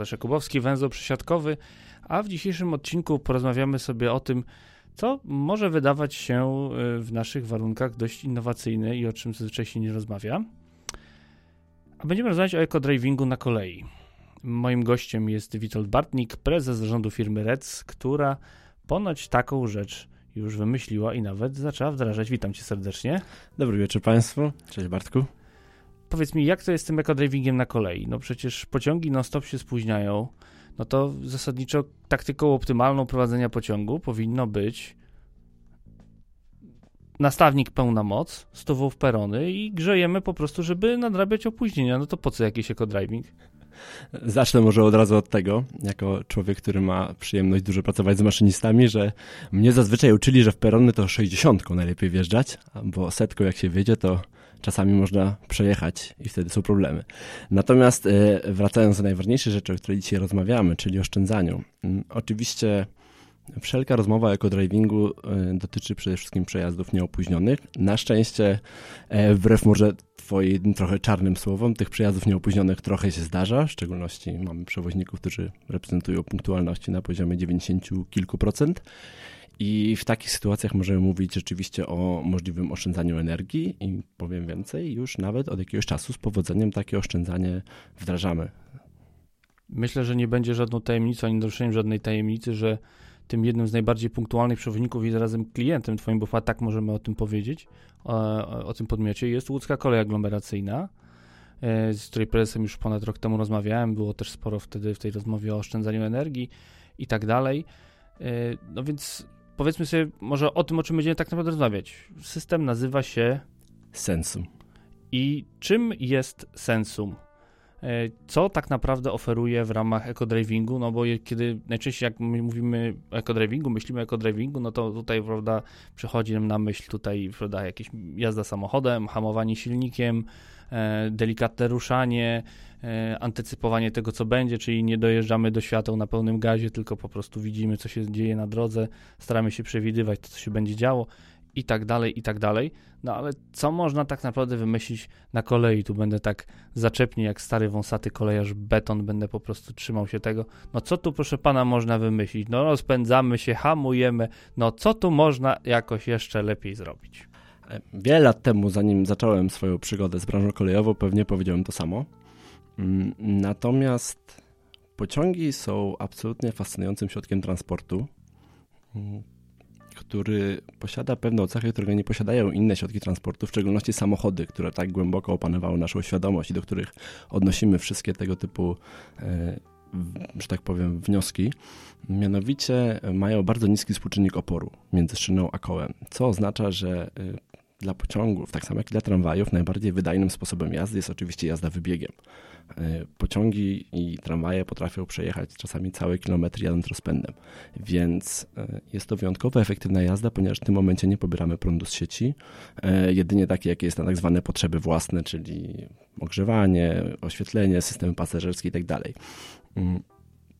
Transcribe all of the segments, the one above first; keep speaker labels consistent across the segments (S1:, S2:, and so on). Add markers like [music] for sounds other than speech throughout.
S1: Bartosz Jakubowski, węzeł przesiadkowy, a w dzisiejszym odcinku porozmawiamy sobie o tym, co może wydawać się y, w naszych warunkach dość innowacyjne i o czym zazwyczaj się nie rozmawia. A będziemy rozmawiać o ekodrivingu na kolei. Moim gościem jest Witold Bartnik, prezes zarządu firmy REC, która ponoć taką rzecz już wymyśliła i nawet zaczęła wdrażać. Witam cię serdecznie.
S2: Dobry wieczór Państwu. Cześć Bartku.
S1: Powiedz mi, jak to jest z tym ekodrivingiem na kolei? No przecież pociągi non-stop się spóźniają. No to zasadniczo taktyką optymalną prowadzenia pociągu powinno być nastawnik pełna moc, stową w perony i grzejemy po prostu, żeby nadrabiać opóźnienia. No to po co jakiś ekodriving?
S2: Zacznę może od razu od tego, jako człowiek, który ma przyjemność dużo pracować z maszynistami, że mnie zazwyczaj uczyli, że w perony to 60 najlepiej wjeżdżać, bo setką jak się wiedzie, to czasami można przejechać i wtedy są problemy. Natomiast e, wracając do najważniejszej rzeczy, o której dzisiaj rozmawiamy, czyli oszczędzaniu. Mm, oczywiście Wszelka rozmowa o ekodrivingu e, dotyczy przede wszystkim przejazdów nieopóźnionych. Na szczęście, e, wbrew może twoim trochę czarnym słowom, tych przejazdów nieopóźnionych trochę się zdarza, w szczególności mamy przewoźników, którzy reprezentują punktualności na poziomie 90 kilku procent. I w takich sytuacjach możemy mówić rzeczywiście o możliwym oszczędzaniu energii i powiem więcej, już nawet od jakiegoś czasu z powodzeniem takie oszczędzanie wdrażamy.
S1: Myślę, że nie będzie żadną tajemnicą ani naruszeniem żadnej tajemnicy, że tym jednym z najbardziej punktualnych przewoźników i zarazem klientem twoim, bo tak możemy o tym powiedzieć, o, o tym podmiocie, jest łódzka kolej aglomeracyjna, e, z której prezesem już ponad rok temu rozmawiałem. Było też sporo wtedy w tej rozmowie o oszczędzaniu energii i tak dalej. E, no więc powiedzmy sobie może o tym, o czym będziemy tak naprawdę rozmawiać. System nazywa się
S2: Sensum.
S1: I czym jest Sensum? E, co tak naprawdę oferuje w ramach ekodrivingu, no bo kiedy najczęściej jak mówimy o ekodrivingu, myślimy o ekodrivingu, no to tutaj, prawda, przychodzi nam na myśl tutaj, prawda, jakieś jazda samochodem, hamowanie silnikiem, delikatne ruszanie, e, antycypowanie tego, co będzie, czyli nie dojeżdżamy do świateł na pełnym gazie, tylko po prostu widzimy, co się dzieje na drodze, staramy się przewidywać to, co się będzie działo i tak dalej, i tak dalej. No ale co można tak naprawdę wymyślić na kolei? Tu będę tak zaczepnie jak stary wąsaty kolejarz beton, będę po prostu trzymał się tego. No co tu proszę pana można wymyślić? No rozpędzamy się, hamujemy. No co tu można jakoś jeszcze lepiej zrobić?
S2: Wiele lat temu, zanim zacząłem swoją przygodę z branżą kolejową, pewnie powiedziałem to samo. Mm, natomiast pociągi są absolutnie fascynującym środkiem transportu mm, który posiada pewne cechy, którego nie posiadają inne środki transportu, w szczególności samochody, które tak głęboko opanowały naszą świadomość i do których odnosimy wszystkie tego typu e, że tak powiem, wnioski. Mianowicie mają bardzo niski współczynnik oporu między szyną a kołem, co oznacza, że e, dla pociągów, tak samo jak dla tramwajów, najbardziej wydajnym sposobem jazdy jest oczywiście jazda wybiegiem. E, pociągi i tramwaje potrafią przejechać czasami całe kilometry jadąc rozpędem, więc e, jest to wyjątkowo efektywna jazda, ponieważ w tym momencie nie pobieramy prądu z sieci, e, jedynie takie, jakie jest na tak zwane potrzeby własne, czyli ogrzewanie, oświetlenie, systemy pasażerskie itd.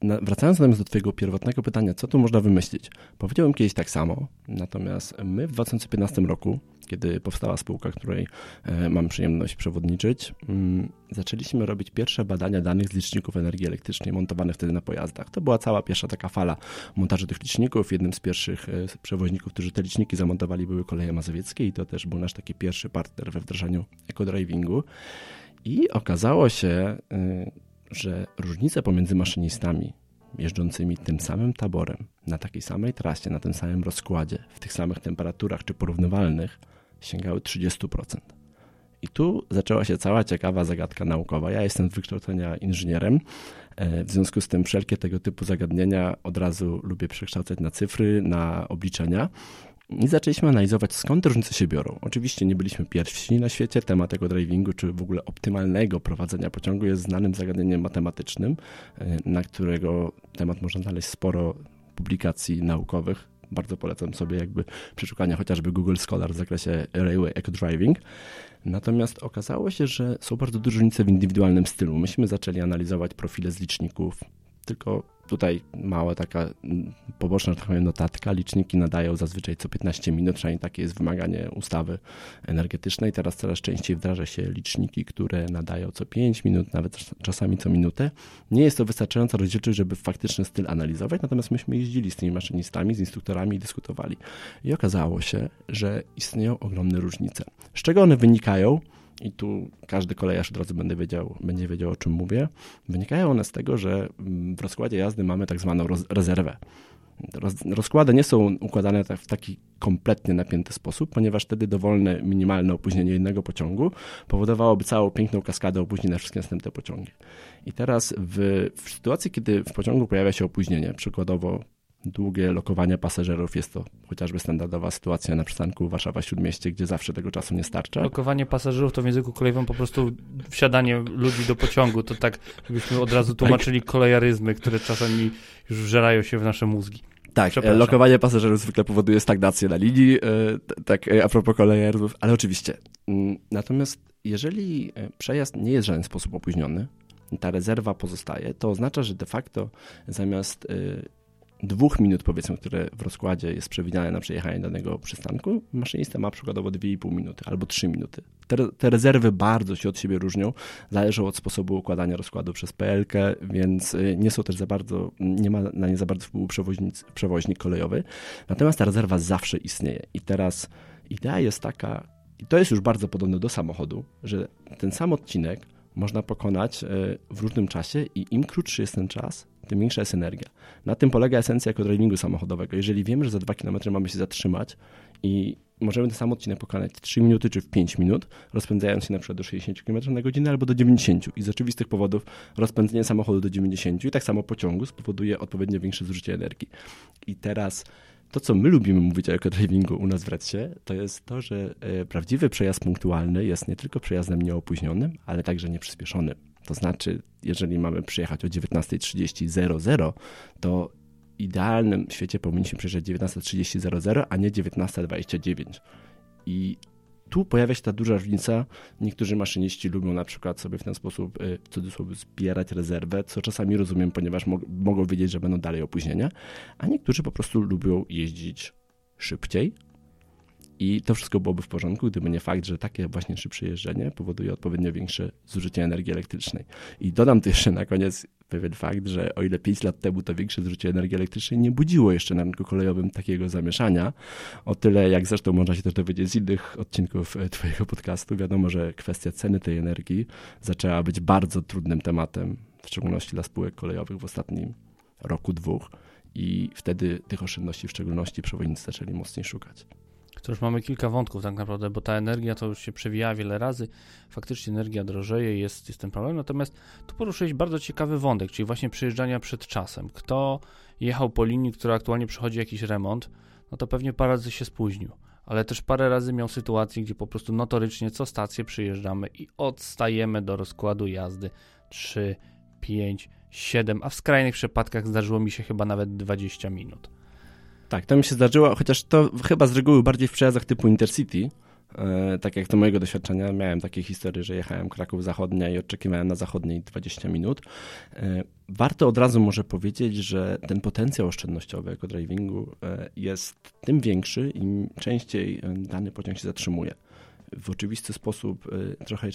S2: Wracając natomiast do Twojego pierwotnego pytania, co tu można wymyślić? Powiedziałem kiedyś tak samo, natomiast my w 2015 roku, kiedy powstała spółka, której e, mam przyjemność przewodniczyć, mm, zaczęliśmy robić pierwsze badania danych z liczników energii elektrycznej montowanych wtedy na pojazdach. To była cała pierwsza taka fala montażu tych liczników. Jednym z pierwszych e, przewoźników, którzy te liczniki zamontowali, były koleje mazowieckie i to też był nasz taki pierwszy partner we wdrażaniu ekodrivingu. I okazało się, y, że różnice pomiędzy maszynistami jeżdżącymi tym samym taborem, na takiej samej trasie, na tym samym rozkładzie, w tych samych temperaturach czy porównywalnych, sięgały 30%. I tu zaczęła się cała ciekawa zagadka naukowa. Ja jestem z wykształcenia inżynierem, e, w związku z tym wszelkie tego typu zagadnienia od razu lubię przekształcać na cyfry, na obliczenia. I zaczęliśmy analizować, skąd różnice się biorą. Oczywiście nie byliśmy pierwsi na świecie. Temat tego drivingu, czy w ogóle optymalnego prowadzenia pociągu jest znanym zagadnieniem matematycznym, e, na którego temat można znaleźć sporo publikacji naukowych. Bardzo polecam sobie jakby przeszukania chociażby Google Scholar w zakresie Railway Eco Driving. Natomiast okazało się, że są bardzo duże różnice w indywidualnym stylu. Myśmy zaczęli analizować profile z liczników, tylko tutaj mała taka mm, poboczna, tak powiem, notatka. Liczniki nadają zazwyczaj co 15 minut, przynajmniej takie jest wymaganie ustawy energetycznej. Teraz coraz częściej wdraża się liczniki, które nadają co 5 minut, nawet czasami co minutę. Nie jest to wystarczająca rozdzielczość, żeby faktyczny styl analizować, natomiast myśmy jeździli z tymi maszynistami, z instruktorami i dyskutowali. I okazało się, że istnieją ogromne różnice. Z czego one wynikają? I tu każdy kolejarz od razu będzie wiedział, będzie wiedział o czym mówię, wynikają one z tego, że w rozkładzie jazdy mamy tak zwaną roz, rezerwę. Roz, rozkłady nie są układane tak w taki kompletnie napięty sposób, ponieważ wtedy dowolne, minimalne opóźnienie jednego pociągu powodowałoby całą piękną kaskadę opóźnień na wszystkie następne pociągi. I teraz w, w sytuacji, kiedy w pociągu pojawia się opóźnienie, przykładowo długie lokowanie pasażerów. Jest to chociażby standardowa sytuacja na przystanku Warszawa-Śródmieście, gdzie zawsze tego czasu nie starcza.
S1: Lokowanie pasażerów to w języku kolejowym po prostu wsiadanie ludzi do pociągu. To tak, jakbyśmy od razu tłumaczyli kolejaryzmy, które czasami już wżerają się w nasze mózgi.
S2: Tak, lokowanie pasażerów zwykle powoduje stagnację na linii, e, tak e, a propos kolejaryzmów, ale oczywiście. Mm, natomiast jeżeli e, przejazd nie jest w żaden sposób opóźniony, ta rezerwa pozostaje, to oznacza, że de facto zamiast dwóch minut, powiedzmy, które w rozkładzie jest przewidziane na przejechanie danego przystanku, maszynista ma przykładowo 2,5 minuty albo 3 minuty. Te, te, rezerwy bardzo się od siebie różnią, zależą od sposobu układania rozkładu przez PLK, więc y, nie są też za bardzo, nie ma na nie za bardzo wpływu przewoźnik kolejowy. Natomiast ta rezerwa zawsze istnieje. I teraz idea jest taka, i to jest już bardzo podobne do samochodu, że ten sam odcinek można pokonać y, w różnym czasie i im krótszy jest ten czas, tym większa jest energia. Na tym polega esencja jako drivingu samochodowego. Jeżeli wiemy, że za 2 km mamy się zatrzymać i możemy ten sam odcinek pokonać w 3 minuty czy w 5 minut, rozpędzając się na przykład do 60 km na godzinę albo do 90 i z oczywistych powodów rozpędzenie samochodu do 90 i tak samo pociągu spowoduje odpowiednio większe zużycie energii. I teraz to, co my lubimy mówić o ekodrivingu u nas w Redsie, to jest to, że e, prawdziwy przejazd punktualny jest nie tylko przejazdem nieopóźnionym, ale także nieprzyspieszonym. To znaczy, jeżeli mamy przyjechać o 19.30.00, to idealnym świecie powinniśmy przyjechać 19.30.00, a nie 19.29. I tu pojawia się ta duża różnica. Niektórzy maszyniści lubią na przykład sobie w ten sposób, y, w cudzysłowie, zbierać rezerwę, co czasami rozumiem, ponieważ mo mogą wiedzieć, że będą dalej opóźnienia, a niektórzy po prostu lubią jeździć szybciej, i to wszystko byłoby w porządku, gdyby nie fakt, że takie właśnie szybsze jeżdżenie powoduje odpowiednio większe zużycie energii elektrycznej. I dodam tu jeszcze na koniec pewien fakt, że o ile 5 lat temu to większe zużycie energii elektrycznej nie budziło jeszcze na rynku kolejowym takiego zamieszania, o tyle, jak zresztą można się też dowiedzieć z innych odcinków e, Twojego podcastu, wiadomo, że kwestia ceny tej energii zaczęła być bardzo trudnym tematem, w szczególności dla spółek kolejowych w ostatnim roku, dwóch. I wtedy tych oszczędności, w szczególności przewoźnicy zaczęli mocniej szukać.
S1: To już mamy kilka wątków tak naprawdę, bo ta energia to już się przewija wiele razy. Faktycznie energia drożeje, jest, jest ten problem. Natomiast tu poruszyłeś bardzo ciekawy wątek, czyli właśnie przejeżdżania przed czasem. Kto jechał po linii, która aktualnie przechodzi jakiś remont, no to pewnie parę razy się spóźnił. Ale też parę razy miał sytuację, gdzie po prostu notorycznie co stację przyjeżdżamy i odstajemy do rozkładu jazdy 3, 5, 7, a w skrajnych przypadkach zdarzyło mi się chyba nawet 20 minut.
S2: Tak, to mi się zdarzyło, chociaż to chyba z reguły bardziej w przejazdach typu Intercity. E, tak jak to mojego doświadczenia, miałem takie historie, że jechałem Kraków Zachodnia i oczekiwałem na zachodniej 20 minut. E, warto od razu może powiedzieć, że ten potencjał oszczędnościowy eco-drivingu e, jest tym większy, im częściej dany pociąg się zatrzymuje. W oczywisty sposób trochę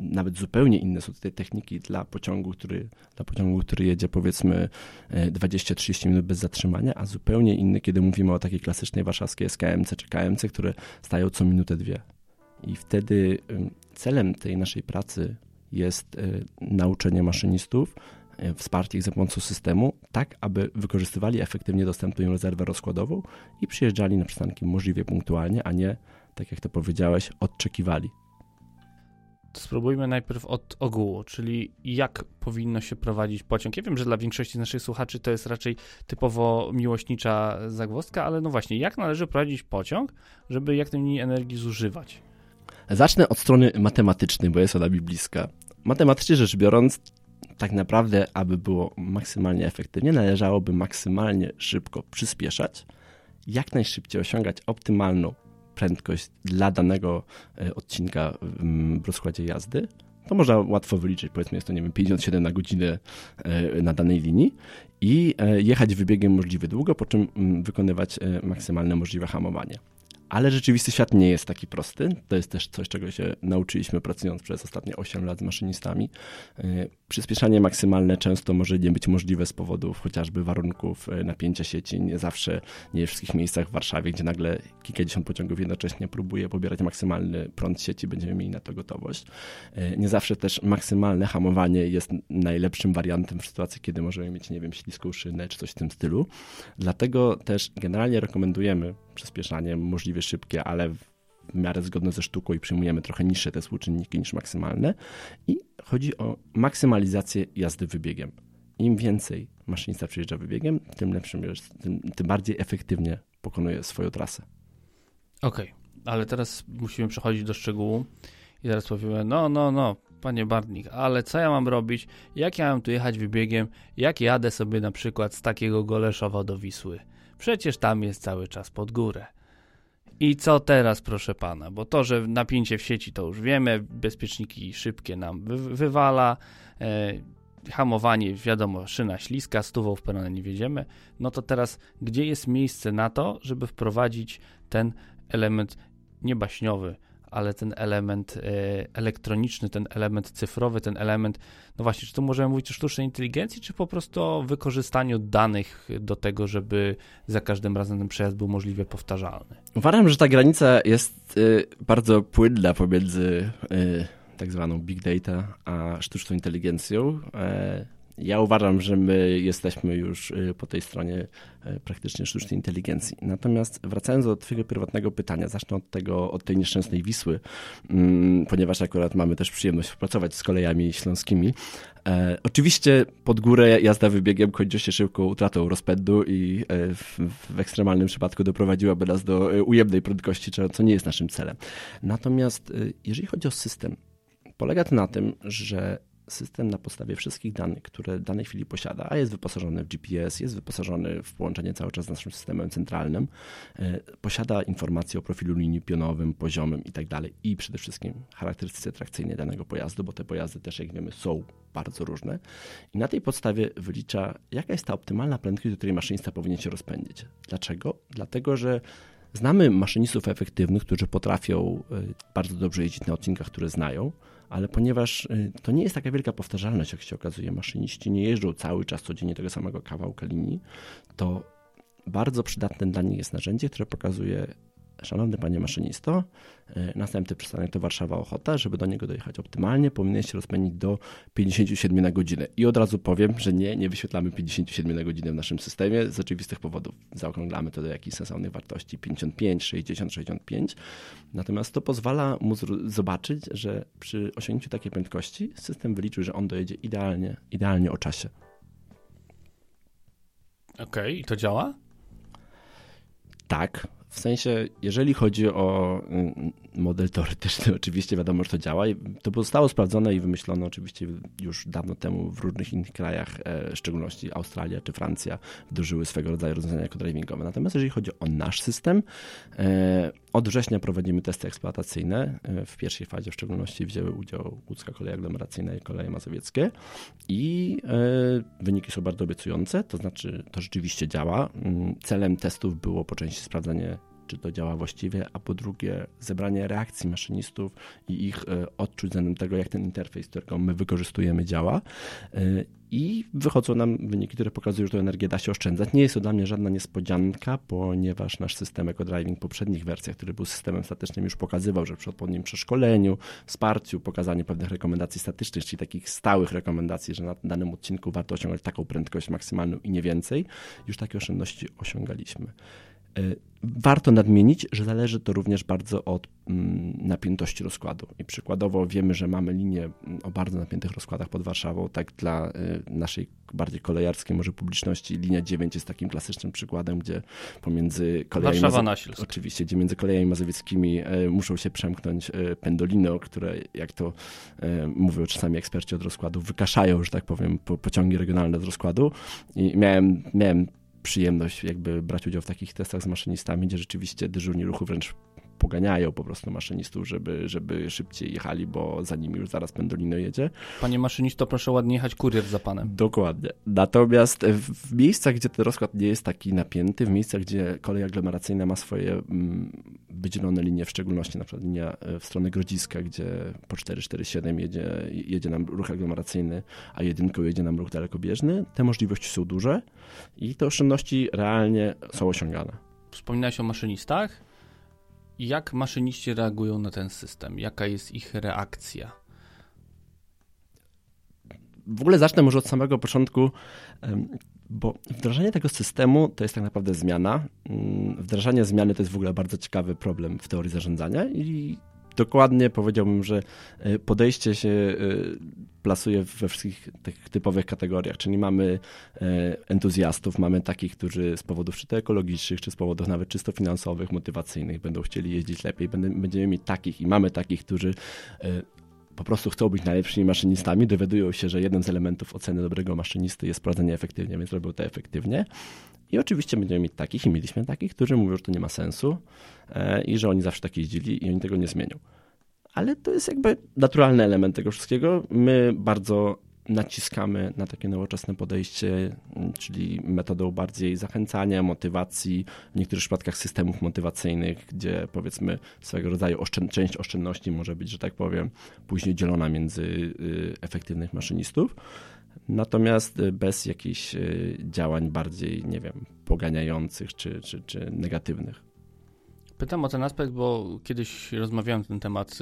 S2: nawet zupełnie inne są tutaj techniki dla pociągu, który, dla pociągu, który jedzie powiedzmy 20-30 e, minut bez zatrzymania, a zupełnie inne, kiedy mówimy o takiej klasycznej warszawskiej SKMC czy KMC, które stają co minutę dwie. I wtedy celem tej naszej pracy jest e, nauczenie maszynistów, e, wsparcie ich za pomocą systemu, tak aby wykorzystywali efektywnie dostępną rezerwę rozkładową i przyjeżdżali na przystanki możliwie punktualnie, a nie, tak jak to powiedziałeś, odczekiwali
S1: spróbujmy najpierw od ogółu, czyli jak powinno się prowadzić pociąg. Ja wiem, że dla większości naszych słuchaczy to jest raczej typowo miłośnicza zagwozdka, ale no właśnie, jak należy prowadzić pociąg, żeby jak najmniej energii zużywać?
S2: Zacznę od strony matematycznej, bo jest ona mi bliska. Matematycznie rzecz biorąc, tak naprawdę, aby było maksymalnie efektywnie, należałoby maksymalnie szybko przyspieszać, jak najszybciej osiągać optymalną prędkość dla danego e, odcinka w rozkładzie jazdy, to można łatwo wyliczyć, powiedzmy jest to, nie wiem, 57 na godzinę e, na danej linii i e, jechać wybiegiem możliwie długo, po czym wykonywać maksymalne możliwe hamowanie. Ale rzeczywisty świat nie jest taki prosty. To jest też coś, czego się nauczyliśmy pracując przez ostatnie 8 lat z maszynistami. E, przyspieszanie maksymalne często może nie być możliwe z powodów chociażby warunków e, napięcia sieci. Nie zawsze, nie we wszystkich miejscach w Warszawie, gdzie nagle kilkadziesiąt pociągów jednocześnie próbuje pobierać maksymalny prąd sieci, będziemy mieli na to gotowość. E, nie zawsze też maksymalne hamowanie jest najlepszym wariantem w sytuacji, kiedy możemy mieć, nie wiem, śliską szynę czy coś w tym stylu. Dlatego też generalnie rekomendujemy przyspieszanie możliwie szybkie, ale w miarę zgodne ze sztuką i przyjmujemy trochę niższe te współczynniki niż maksymalne. I chodzi o maksymalizację jazdy wybiegiem. Im więcej maszynista przyjeżdża wybiegiem, tym lepszym jest, tym, tym bardziej efektywnie pokonuje swoją trasę.
S1: Okej, okay, ale teraz musimy przechodzić do szczegółu i teraz powiemy, no, no, no, panie Bartnik, ale co ja mam robić? Jak ja mam tu jechać wybiegiem? Jak jadę sobie na przykład z takiego Goleszowa do Wisły? Przecież tam jest cały czas pod górę. I co teraz, proszę pana? Bo to, że napięcie w sieci to już wiemy, bezpieczniki szybkie nam wy wywala, e, hamowanie, wiadomo, szyna śliska, stówą w peronę nie wiedziemy. No to teraz, gdzie jest miejsce na to, żeby wprowadzić ten element niebaśniowy, ale ten element e, elektroniczny, ten element cyfrowy, ten element, no właśnie, czy tu możemy mówić o sztucznej inteligencji, czy po prostu o wykorzystaniu danych do tego, żeby za każdym razem ten przejazd był możliwie powtarzalny?
S2: Uważam, że ta granica jest e, bardzo płynna pomiędzy e, tak zwaną big data a sztuczną inteligencją. Ja uważam, że my jesteśmy już y, po tej stronie y, praktycznie sztucznej inteligencji. Natomiast wracając do Twojego pierwotnego pytania, zacznę od, tego, od tej nieszczęsnej Wisły, mm, ponieważ akurat mamy też przyjemność współpracować z kolejami śląskimi. E, oczywiście pod górę jazda wybiegiem kończy się szybką utratą rozpędu i e, w, w, ekstremalnym przypadku doprowadziłaby nas do e, ujemnej prędkości, co nie jest naszym celem. Natomiast jeżeli chodzi o system, polega to na tym, że system na podstawie wszystkich danych, które w danej chwili posiada, a jest wyposażony w GPS, jest wyposażony w połączenie cały czas z naszym systemem centralnym, e, posiada informacje o profilu linii pionowym, poziomym itd. Tak i przede wszystkim charakterystyce trakcyjnej danego pojazdu, bo te pojazdy też, jak wiemy, są bardzo różne. I na tej podstawie wylicza, jaka jest ta optymalna prędkość, do której maszynista powinien się rozpędzić. Dlaczego? Dlatego, że Znamy maszynistów efektywnych, którzy potrafią e, bardzo dobrze jeździć na odcinkach, które znają, ale ponieważ y, to nie jest taka wielka powtarzalność, jak się okazuje, maszyniści nie jeżdżą cały czas codziennie tego samego kawałka linii, to bardzo przydatne dla nich jest narzędzie, które pokazuje Szanowny panie maszynisto, e, następny przystanek to Warszawa Ochota. Żeby do niego dojechać optymalnie, powinien się rozpędzić do 57 na godzinę. I od razu powiem, że nie, nie wyświetlamy 57 na godzinę w naszym systemie z oczywistych powodów. Zaokrąglamy to do jakichś sensownych wartości 55, 60, 65. Natomiast to pozwala mu zobaczyć, że przy osiągnięciu takiej prędkości system wyliczył, że on dojedzie idealnie, idealnie o czasie.
S1: Okej, okay, i to działa?
S2: Tak, w sensie, jeżeli chodzi o mm, model teoretyczny, [laughs] oczywiście wiadomo, że to działa. To zostało sprawdzone i wymyślone oczywiście już dawno temu w różnych innych krajach, e, w szczególności Australia czy Francja, wdrożyły swego rodzaju rozwiązania jako drivingowe. Natomiast jeżeli chodzi o nasz system, e, od września prowadzimy testy eksploatacyjne. E, w pierwszej fazie w szczególności wzięły udział Łódzka Koleje Aglomeracyjna i Koleje Mazowieckie i wyniki są bardzo obiecujące, to znaczy to rzeczywiście działa. Mm, celem testów było po części sprawdzenie czy to działa właściwie, a po drugie zebranie reakcji maszynistów i ich e, odczuć względem tego, jak ten interfejs, którego my wykorzystujemy, działa. E, I wychodzą nam wyniki, które pokazują, że tę energię da się oszczędzać. Nie jest to dla mnie żadna niespodzianka, ponieważ nasz system EcoDriving w poprzednich wersjach, który był systemem statycznym, już pokazywał, że przy odpowiednim przeszkoleniu, wsparciu, pokazaniu pewnych rekomendacji statycznych, czyli takich stałych rekomendacji, że na danym odcinku warto osiągać taką prędkość maksymalną i nie więcej, już takie oszczędności osiągaliśmy. E, warto nadmienić, że zależy to również bardzo od mm, napiętości rozkładu. I przykładowo wiemy, że mamy linie mm, o bardzo napiętych rozkładach pod Warszawą. Tak dla e, naszej bardziej kolejarskiej może publiczności linia 9 jest takim klasycznym przykładem, gdzie pomiędzy kolejami
S1: Warszawa
S2: oczywiście, gdzie między kolejami mazowieckimi e, muszą się przemknąć pendolino, które jak to mówią czasami eksperci od rozkładu, wykaszają, że tak powiem, pociągi regionalne z rozkładu. I miałem, miałem przyjemność jakby brać udział w takich testach z maszynistami, gdzie rzeczywiście dyżurni ruchu wręcz poganiają po prostu maszynistów, żeby, żeby szybciej jechali, bo za nimi już zaraz pendolino jedzie.
S1: Panie maszynisto, proszę ładnie jechać kurier za panem.
S2: Dokładnie. Natomiast w miejscach, gdzie ten rozkład nie jest taki napięty, w miejscach, gdzie kolej aglomeracyjna ma swoje mm, wydzielone linie, w szczególności na przykład linia e, w stronę Grodziska, gdzie po 447 jedzie, jedzie nam ruch aglomeracyjny, a jedynką jedzie nam ruch dalekobieżny, te możliwości są duże i te oszczędności realnie są osiągane.
S1: Wspominałeś o maszynistach. Jak maszyniści reagują na ten system? Jaka jest ich reakcja?
S2: W ogóle zacznę może od samego początku, bo wdrażanie tego systemu to jest tak naprawdę zmiana. Mm, wdrażanie zmiany to jest w ogóle bardzo ciekawy problem w teorii zarządzania i dokładnie powiedziałbym, że e, podejście się e, plasuje we wszystkich tych typowych kategoriach, czyli mamy e, entuzjastów, mamy takich, którzy z powodów czy to ekologicznych, czy z powodów nawet czysto finansowych, motywacyjnych będą chcieli jeździć lepiej. Będziemy mieć takich i mamy takich, którzy po prostu chcą być najlepszymi maszynistami, dowiadują się, że jednym z elementów oceny dobrego maszynisty jest prowadzenie efektywnie, więc robią to efektywnie. I oczywiście będziemy mieć takich, i mieliśmy takich, którzy mówią, że to nie ma sensu e, i że oni zawsze tak jeździli i oni tego nie zmienią. Ale to jest jakby naturalny element tego wszystkiego. My bardzo naciskamy na takie nowoczesne podejście, czyli metodą bardziej zachęcania, motywacji, w niektórych przypadkach systemów motywacyjnych, gdzie powiedzmy swego rodzaju oszczęd część oszczędności może być, że tak powiem, później dzielona między y, efektywnych maszynistów. Natomiast y, bez jakichś y, działań bardziej, nie wiem, poganiających czy, czy, czy negatywnych.
S1: Pytam o ten aspekt, bo kiedyś rozmawiałem na ten temat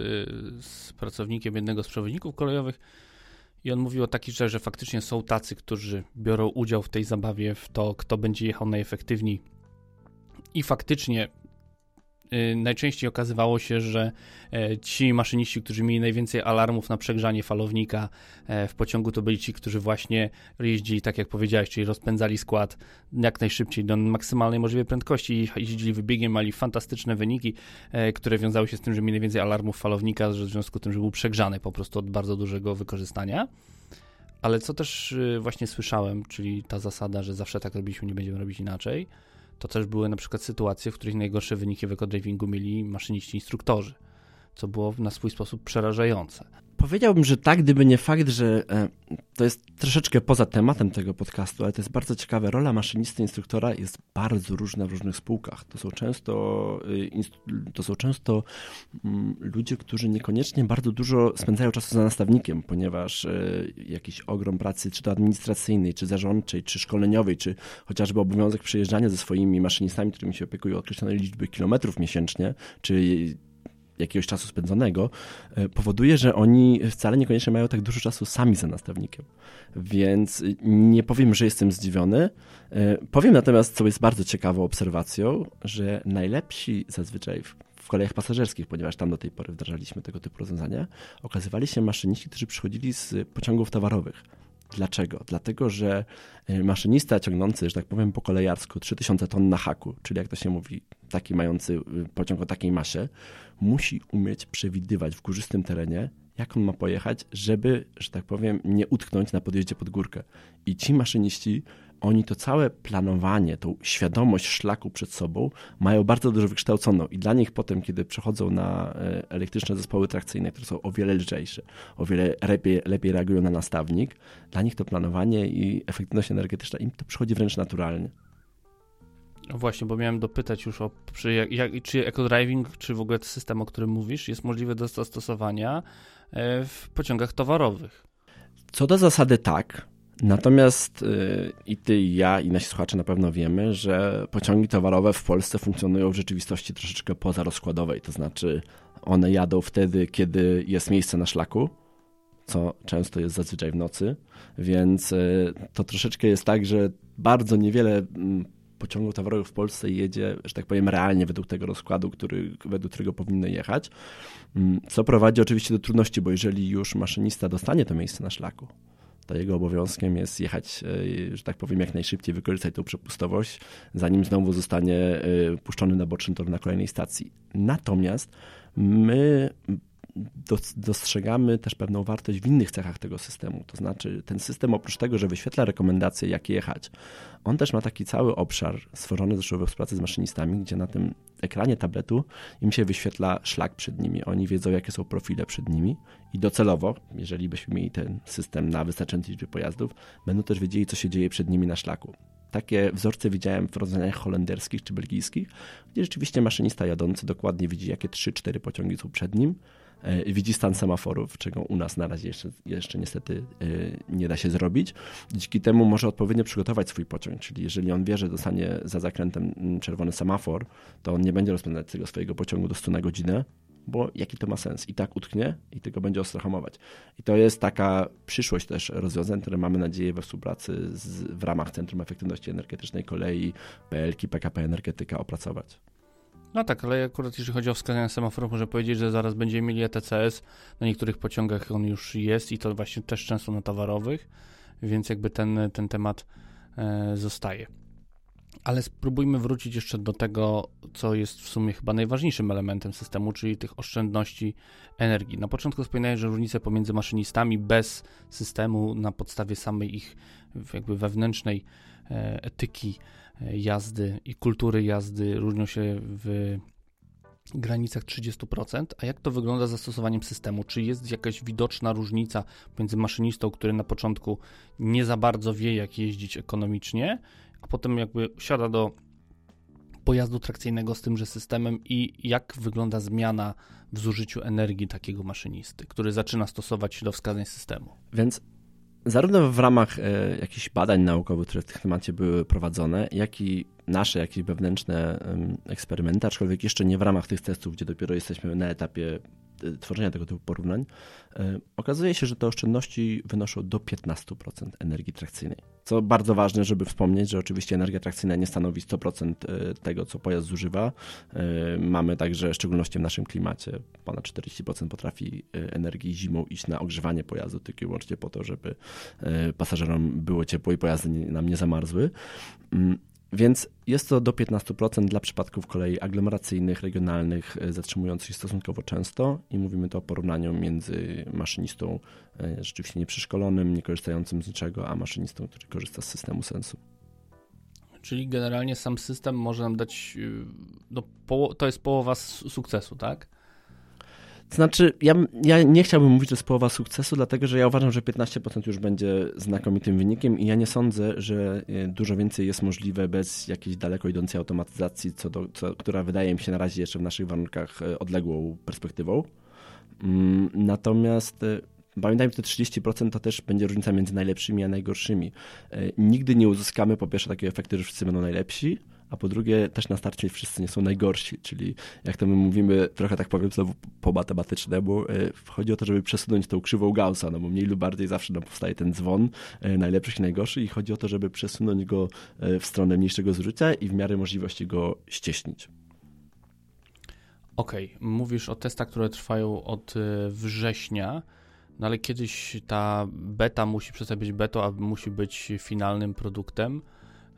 S1: z pracownikiem jednego z przewodników kolejowych i on mówił o takich rzeczach, że faktycznie są tacy, którzy biorą udział w tej zabawie, w to, kto będzie jechał najefektywniej. I faktycznie najczęściej okazywało się, że e, ci maszyniści, którzy mieli najwięcej alarmów na przegrzanie falownika e, w pociągu, to byli ci, którzy właśnie jeździli, tak jak powiedziałeś, czyli rozpędzali skład jak najszybciej do maksymalnej możliwej prędkości, jeździli wybiegiem, mieli fantastyczne wyniki, e, które wiązały się z tym, że mieli najwięcej alarmów falownika, że w związku z tym, że był przegrzany po prostu od bardzo dużego wykorzystania. Ale co też y, właśnie słyszałem, czyli ta zasada, że zawsze tak robiliśmy, nie będziemy robić inaczej, to też były na przykład sytuacje, w których najgorsze wyniki w ekodrivingu mieli maszyniści instruktorzy, co było na swój sposób przerażające.
S2: Powiedziałbym, że tak, gdyby nie fakt, że e, to jest troszeczkę poza tematem tego podcastu, ale to jest bardzo ciekawe. Rola maszynisty, instruktora jest bardzo różna w różnych spółkach. To są często, y, to są często mm, ludzie, którzy niekoniecznie bardzo dużo spędzają czasu za nastawnikiem, ponieważ e, jakiś ogrom pracy, czy to administracyjnej, czy zarządczej, czy szkoleniowej, czy chociażby obowiązek przejeżdżania ze swoimi maszynistami, którymi się opiekują określonej liczby kilometrów miesięcznie, czy jakiegoś czasu spędzonego, e, powoduje, że oni wcale niekoniecznie mają tak dużo czasu sami za nastawnikiem. Więc nie powiem, że jestem zdziwiony. E, powiem natomiast, co jest bardzo ciekawą obserwacją, że najlepsi zazwyczaj w, w kolejach pasażerskich, ponieważ tam do tej pory wdrażaliśmy tego typu rozwiązania, okazywali się maszyniści, którzy przychodzili z pociągów towarowych. Dlaczego? Dlatego, że e, maszynista ciągnący, że tak powiem po kolejarsku 3000 ton na haku, czyli jak to się mówi, taki mający pociąg o takiej masie, musi umieć przewidywać w górzystym terenie, jak on ma pojechać, żeby, że tak powiem, nie utknąć na podjeździe pod górkę. I ci maszyniści, oni to całe planowanie, tą świadomość szlaku przed sobą mają bardzo dobrze wykształconą i dla nich potem, kiedy przechodzą na e, elektryczne zespoły trakcyjne, które są o wiele lżejsze, o wiele lepiej, lepiej reagują na nastawnik, dla nich to planowanie i efektywność energetyczna im to przychodzi wręcz naturalnie.
S1: No właśnie, bo miałem dopytać już o czy, jak, czy eco-driving, czy w ogóle system, o którym mówisz, jest możliwy do zastosowania e, w pociągach towarowych.
S2: Co do zasady tak. Natomiast yy, i ty, i ja, i nasi słuchacze na pewno wiemy, że pociągi towarowe w Polsce funkcjonują w rzeczywistości troszeczkę pozarozkładowej. To znaczy, one jadą wtedy, kiedy jest miejsce na szlaku, co często jest zazwyczaj w nocy, więc yy, to troszeczkę jest tak, że bardzo niewiele mm, pociągów towarowych w Polsce jedzie, że tak powiem, realnie według tego rozkładu, który, według którego powinny jechać, mm, co prowadzi oczywiście do trudności, bo jeżeli już maszynista dostanie to miejsce na szlaku, to jego obowiązkiem jest jechać, e, że tak powiem, jak najszybciej, wykorzystać tą przepustowość, zanim znowu zostanie e, puszczony na boczny tor na kolejnej stacji. Natomiast my dostrzegamy też pewną wartość w innych cechach tego systemu. To znaczy, ten system oprócz tego, że wyświetla rekomendacje, jak jechać, on też ma taki cały obszar stworzony zresztą we współpracy z maszynistami, gdzie na tym ekranie tabletu im się wyświetla szlak przed nimi. Oni wiedzą, jakie są profile przed nimi i docelowo, jeżeli byśmy mieli ten system na wystarczającej liczbie pojazdów, będą też wiedzieli, co się dzieje przed nimi na szlaku. Takie wzorce widziałem w rozwiązaniach holenderskich czy belgijskich, gdzie rzeczywiście maszynista jadący dokładnie widzi, jakie 3-4 pociągi są przed nim, widzi stan semaforów, czego u nas na razie jeszcze, jeszcze niestety e, nie da się zrobić. Dzięki temu może odpowiednio przygotować swój pociąg, czyli jeżeli on wie, że dostanie za zakrętem mm, czerwony semafor, to on nie będzie rozpędzać tego swojego pociągu do 100 na godzinę, bo jaki to ma sens? I tak utknie i tylko będzie ostro hamować. I to jest taka przyszłość też rozwiązań, które mamy nadzieję we współpracy z, w ramach Centrum Efektywności Energetycznej Kolei, PLK, PKP Energetyka opracować.
S1: No tak, ale akurat jeśli chodzi o wskazania semaforów, można powiedzieć, że zaraz będziemy mieli ETCS. Na niektórych pociągach on już jest i to właśnie też często na towarowych, więc jakby ten, ten temat e, zostaje. Ale spróbujmy wrócić jeszcze do tego, co jest w sumie chyba najważniejszym elementem systemu, czyli tych oszczędności energii. Na początku wspominałem, że różnice pomiędzy maszynistami bez systemu na podstawie samej ich jakby wewnętrznej e, etyki jazdy i kultury jazdy różnią się w granicach 30%, a jak to wygląda z zastosowaniem systemu? Czy jest jakaś widoczna różnica między maszynistą, który na początku nie za bardzo wie, jak jeździć ekonomicznie, a potem jakby siada do pojazdu trakcyjnego z tymże systemem i jak wygląda zmiana w zużyciu energii takiego maszynisty, który zaczyna stosować do wskazań systemu.
S2: Więc zarówno w ramach e, jakichś badań naukowych, które w tym temacie były prowadzone, jak i nasze jakieś wewnętrzne eksperymenty, aczkolwiek jeszcze nie w ramach tych testów, gdzie dopiero jesteśmy na etapie tworzenia tego typu porównań, y, okazuje się, że te oszczędności wynoszą do 15% energii trakcyjnej. Co bardzo ważne, żeby wspomnieć, że oczywiście energia trakcyjna nie stanowi 100% y, tego, co pojazd zużywa. Mamy także, w szczególności w naszym klimacie, ponad 40% potrafi energii zimą iść na ogrzewanie pojazdu, tylko i wyłącznie po to, żeby pasażerom było ciepło i pojazdy nam nie zamarzły. Więc jest to do 15% dla przypadków kolei aglomeracyjnych, regionalnych, e, zatrzymujących się stosunkowo często i mówimy to o porównaniu między maszynistą e, rzeczywiście nieprzeszkolonym, nie korzystającym z niczego, a maszynistą, który korzysta z systemu sensu.
S1: Czyli generalnie sam system może nam dać, no, to jest połowa sukcesu, tak?
S2: Znaczy, ja, ja nie chciałbym mówić, że jest połowa sukcesu, dlatego że ja uważam, że 15% już będzie znakomitym wynikiem i ja nie sądzę, że e, dużo więcej jest możliwe bez jakiejś daleko idącej automatyzacji, co do, co, która wydaje mi się na razie jeszcze w naszych warunkach e, odległą perspektywą. Mm, natomiast e, Pamiętajmy, że te 30% to też będzie różnica między najlepszymi a najgorszymi. Nigdy nie uzyskamy po pierwsze takiego efektu, że wszyscy będą najlepsi, a po drugie też na starcie wszyscy nie są najgorsi, czyli jak to my mówimy, trochę tak powiem znowu po matematycznemu, e, chodzi o to, żeby przesunąć tą krzywą Gaussa, no bo mniej lub bardziej zawsze nam powstaje ten dzwon e, najlepszych i najgorszych i chodzi o to, żeby przesunąć go e, w stronę mniejszego zużycia i w miarę możliwości go ścieśnić.
S1: Okej, okay. mówisz o testach, które trwają od września, no ale kiedyś ta beta musi przestać być betą, a musi być finalnym produktem.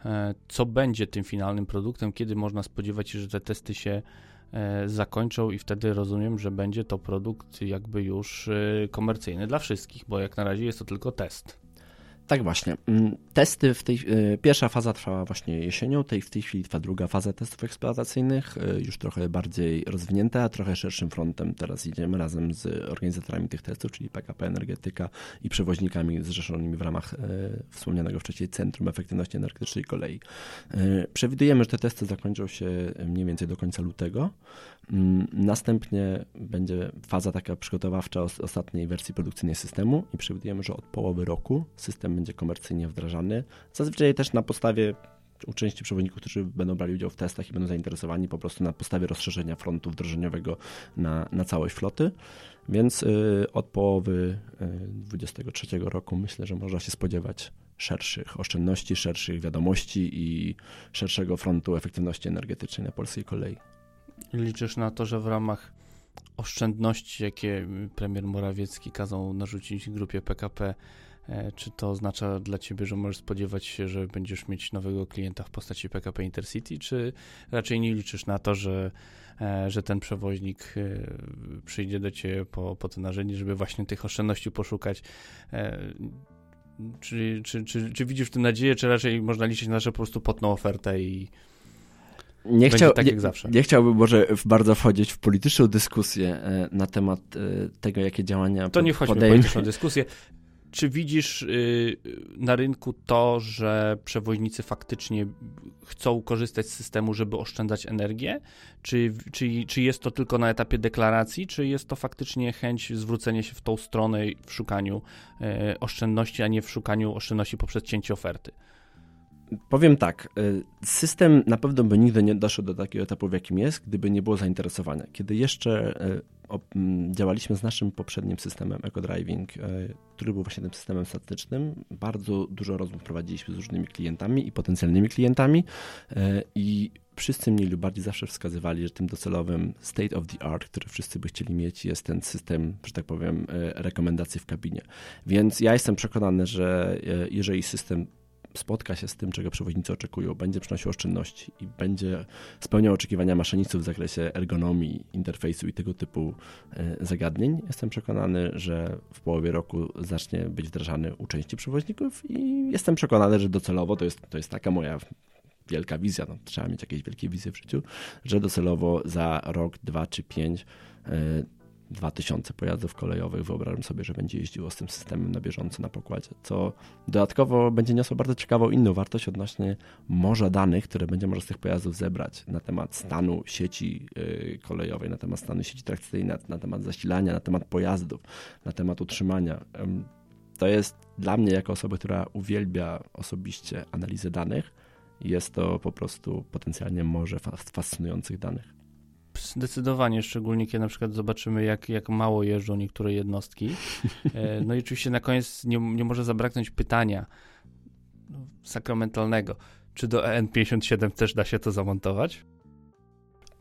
S1: E, co będzie tym finalnym produktem, kiedy można spodziewać się, że te testy się e, zakończą i wtedy rozumiem, że będzie to produkt jakby już e, komercyjny dla wszystkich, bo jak na razie jest to tylko test.
S2: Tak właśnie. Mm, testy w tej, e, pierwsza faza trwała właśnie jesienią, tej, w tej chwili trwa druga faza testów eksploatacyjnych, e, już trochę bardziej rozwinięta, a trochę szerszym frontem. Teraz idziemy razem z organizatorami tych testów, czyli PKP Energetyka i przewoźnikami zrzeszonymi w ramach e, wspomnianego wcześniej Centrum Efektywności Energetycznej Kolei. Przewidujemy, że te testy zakończą się mniej więcej do końca lutego. Mm, następnie będzie faza taka przygotowawcza ostatniej wersji produkcyjnej systemu i przewidujemy, że od połowy roku system będzie komercyjnie wdrażany. Zazwyczaj też na podstawie u części przewodników, którzy będą brali udział w testach i będą zainteresowani po prostu na podstawie rozszerzenia frontu wdrożeniowego na, na całość floty. Więc y, od połowy 2023 y, roku myślę, że można się spodziewać szerszych oszczędności, szerszych wiadomości i szerszego frontu efektywności energetycznej na polskiej kolei.
S1: Liczysz na to, że w ramach oszczędności, jakie premier Morawiecki kazał narzucić grupie PKP, E, czy to oznacza dla ciebie, że możesz spodziewać się, że będziesz mieć nowego klienta w postaci PKP Intercity, czy raczej nie liczysz na to, że, e, że ten przewoźnik e, przyjdzie do ciebie po, po to narzędzie, żeby właśnie tych oszczędności poszukać? Czy, czy, czy, czy widzisz w tym nadzieję, czy raczej można liczyć na że po prostu potną ofertę i nie, chciał, tak
S2: nie, nie, chciałbym może bardzo wchodzić w polityczną dyskusję na temat tego, jakie działania
S1: To nie wchodźmy podejmie. w polityczną dyskusję. Czy widzisz y, na rynku to, że przewoźnicy faktycznie chcą korzystać z systemu, żeby oszczędzać energię? Czy, czy, czy jest to tylko na etapie deklaracji, czy jest to faktycznie chęć zwrócenia się w tą stronę w szukaniu y, oszczędności, a nie w szukaniu oszczędności poprzez cięcie oferty?
S2: Powiem tak, y, system na pewno by nigdy nie doszedł do takiego etapu, w jakim jest, gdyby nie było zainteresowania. Kiedy jeszcze y, działaliśmy z naszym poprzednim systemem EcoDriving, y, który był właśnie tym systemem statycznym, bardzo dużo rozmów prowadziliśmy z różnymi klientami i potencjalnymi klientami i wszyscy mniej lub bardziej zawsze wskazywali, że tym docelowym state of the art, który wszyscy by chcieli mieć, jest ten system, że tak powiem, rekomendacji w kabinie. Więc ja jestem przekonany, że jeżeli system spotka się z tym, czego przewoźnicy oczekują, będzie przynosił oszczędności i będzie spełniał oczekiwania maszynistów w zakresie ergonomii, interfejsu i tego typu e, zagadnień, jestem przekonany, że w połowie roku zacznie być wdrażany u części przewoźników i jestem przekonany, że docelowo to jest, to jest taka moja wielka wizja, no, trzeba mieć jakieś wielkie wizje w życiu, że docelowo za rok, dwa czy pięć 2000 pojazdów kolejowych. Wyobrażam sobie, że będzie jeździło z tym systemem na bieżąco na pokładzie, co dodatkowo będzie niosło bardzo ciekawą inną wartość odnośnie morza danych, które będzie można z tych pojazdów zebrać na temat stanu sieci y, kolejowej, na temat stanu sieci trakcyjnej, na, na temat zasilania, na temat pojazdów, na temat utrzymania. To jest dla mnie, jako osoby, która uwielbia osobiście analizę danych, jest to po prostu potencjalnie morze fascynujących danych.
S1: Zdecydowanie, szczególnie kiedy na przykład zobaczymy, jak, jak mało jeżdżą niektóre jednostki. E, no i oczywiście na koniec nie, nie może zabraknąć pytania no, sakramentalnego. Czy do EN57 też da się to zamontować?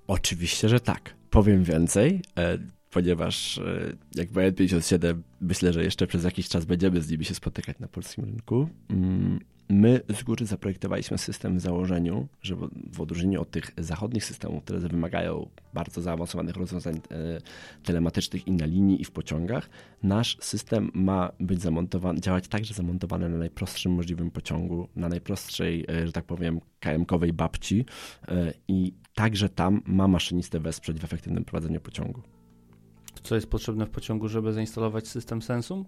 S2: Oczywiście, że tak. Powiem więcej, e, ponieważ e, jak EN57 myślę, że jeszcze przez jakiś czas będziemy z nimi się spotykać na polskim rynku. My z góry zaprojektowaliśmy system w założeniu, że w odróżnieniu od tych zachodnich systemów, które wymagają bardzo zaawansowanych rozwiązań e, telematycznych i na linii, i w pociągach, nasz system ma być zamontowany, działać także zamontowany na najprostszym możliwym pociągu, na najprostszej, e, że tak powiem, KM-kowej babci e, i także tam ma maszynistę wesprzeć w efektywnym prowadzeniu pociągu.
S1: Co jest potrzebne w pociągu, żeby zainstalować system Sensum?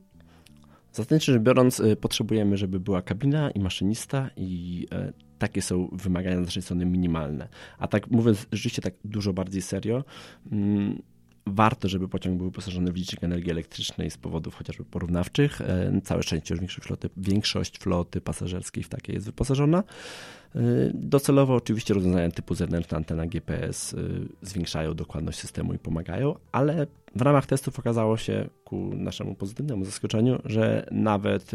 S2: Zasadniczo rzecz biorąc, y, potrzebujemy, żeby była kabina i maszynista i e, takie są wymagania z naszej strony minimalne. A tak mówiąc rzeczywiście tak dużo bardziej serio, mm, warto, żeby pociąg był wyposażony w licznik energii elektrycznej z powodów chociażby porównawczych. E, całe szczęście już większość floty, większość floty pasażerskiej w takie jest wyposażona. E, docelowo oczywiście rozwiązania typu zewnętrzna antena GPS zwiększają dokładność systemu i pomagają, ale w ramach testów okazało się ku naszemu pozytywnemu zaskoczeniu, że nawet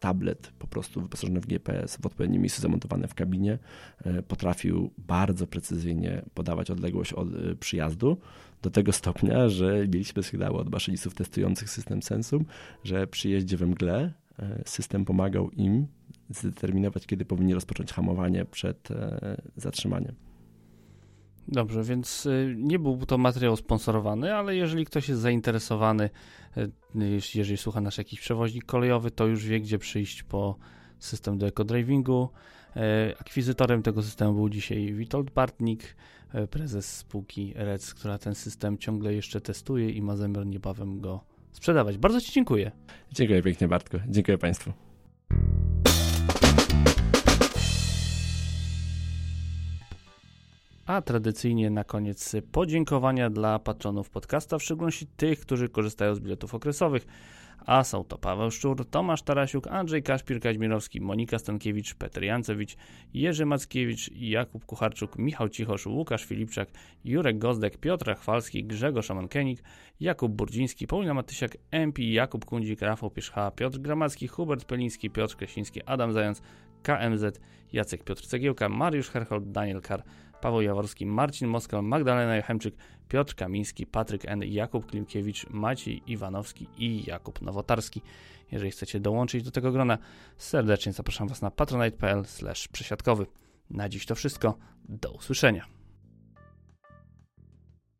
S2: tablet po prostu wyposażony w GPS w odpowiednim miejscu zamontowany w kabinie y, potrafił bardzo precyzyjnie podawać odległość od y, przyjazdu do tego stopnia, że mieliśmy sygnały od maszynistów testujących system Sensum, że przy jeździe we mgle system pomagał im zdeterminować, kiedy powinni rozpocząć hamowanie przed zatrzymaniem.
S1: Dobrze, więc y, nie był to materiał sponsorowany, ale jeżeli ktoś jest zainteresowany, y, jeżeli słucha nasz jakiś przewoźnik kolejowy, to już wie, gdzie przyjść po system do ekodrivingu. Y, akwizytorem tego systemu był dzisiaj Witold Bartnik, prezes spółki REC, która ten system ciągle jeszcze testuje i ma zamiar niebawem go sprzedawać. Bardzo Ci dziękuję.
S2: Dziękuję pięknie, Bartko. Dziękuję Państwu.
S1: A tradycyjnie na koniec podziękowania dla patronów podcasta, w szczególności tych, którzy korzystają z biletów okresowych. A są to Paweł Szczur, Tomasz Tarasiuk, Andrzej Kaszpir Kaźmirowski, Monika Stankiewicz, Petr Jancewicz, Jerzy Mackiewicz, Jakub Kucharczuk, Michał Cichosz, Łukasz Filipczak, Jurek Gozdek, Piotr Chwalski, Grzegorz Amankenik, Jakub Burdziński, Paulina Matysiak, MP, Jakub Kundzik, Rafał Pierzcha, Piotr Gramacki, Hubert Peliński, Piotr Kresiński, Adam Zając, KMZ, Jacek Piotr Cegiełka, Mariusz Herhold, Daniel Kar, Paweł Jaworski, Marcin Moskal, Magdalena Jachemczyk, Piotr Kamiński, Patryk N., Jakub Klimkiewicz, Maciej Iwanowski i Jakub Nowotarski. Jeżeli chcecie dołączyć do tego grona, serdecznie zapraszam Was na patronite.pl przesiadkowy. Na dziś to wszystko. Do usłyszenia.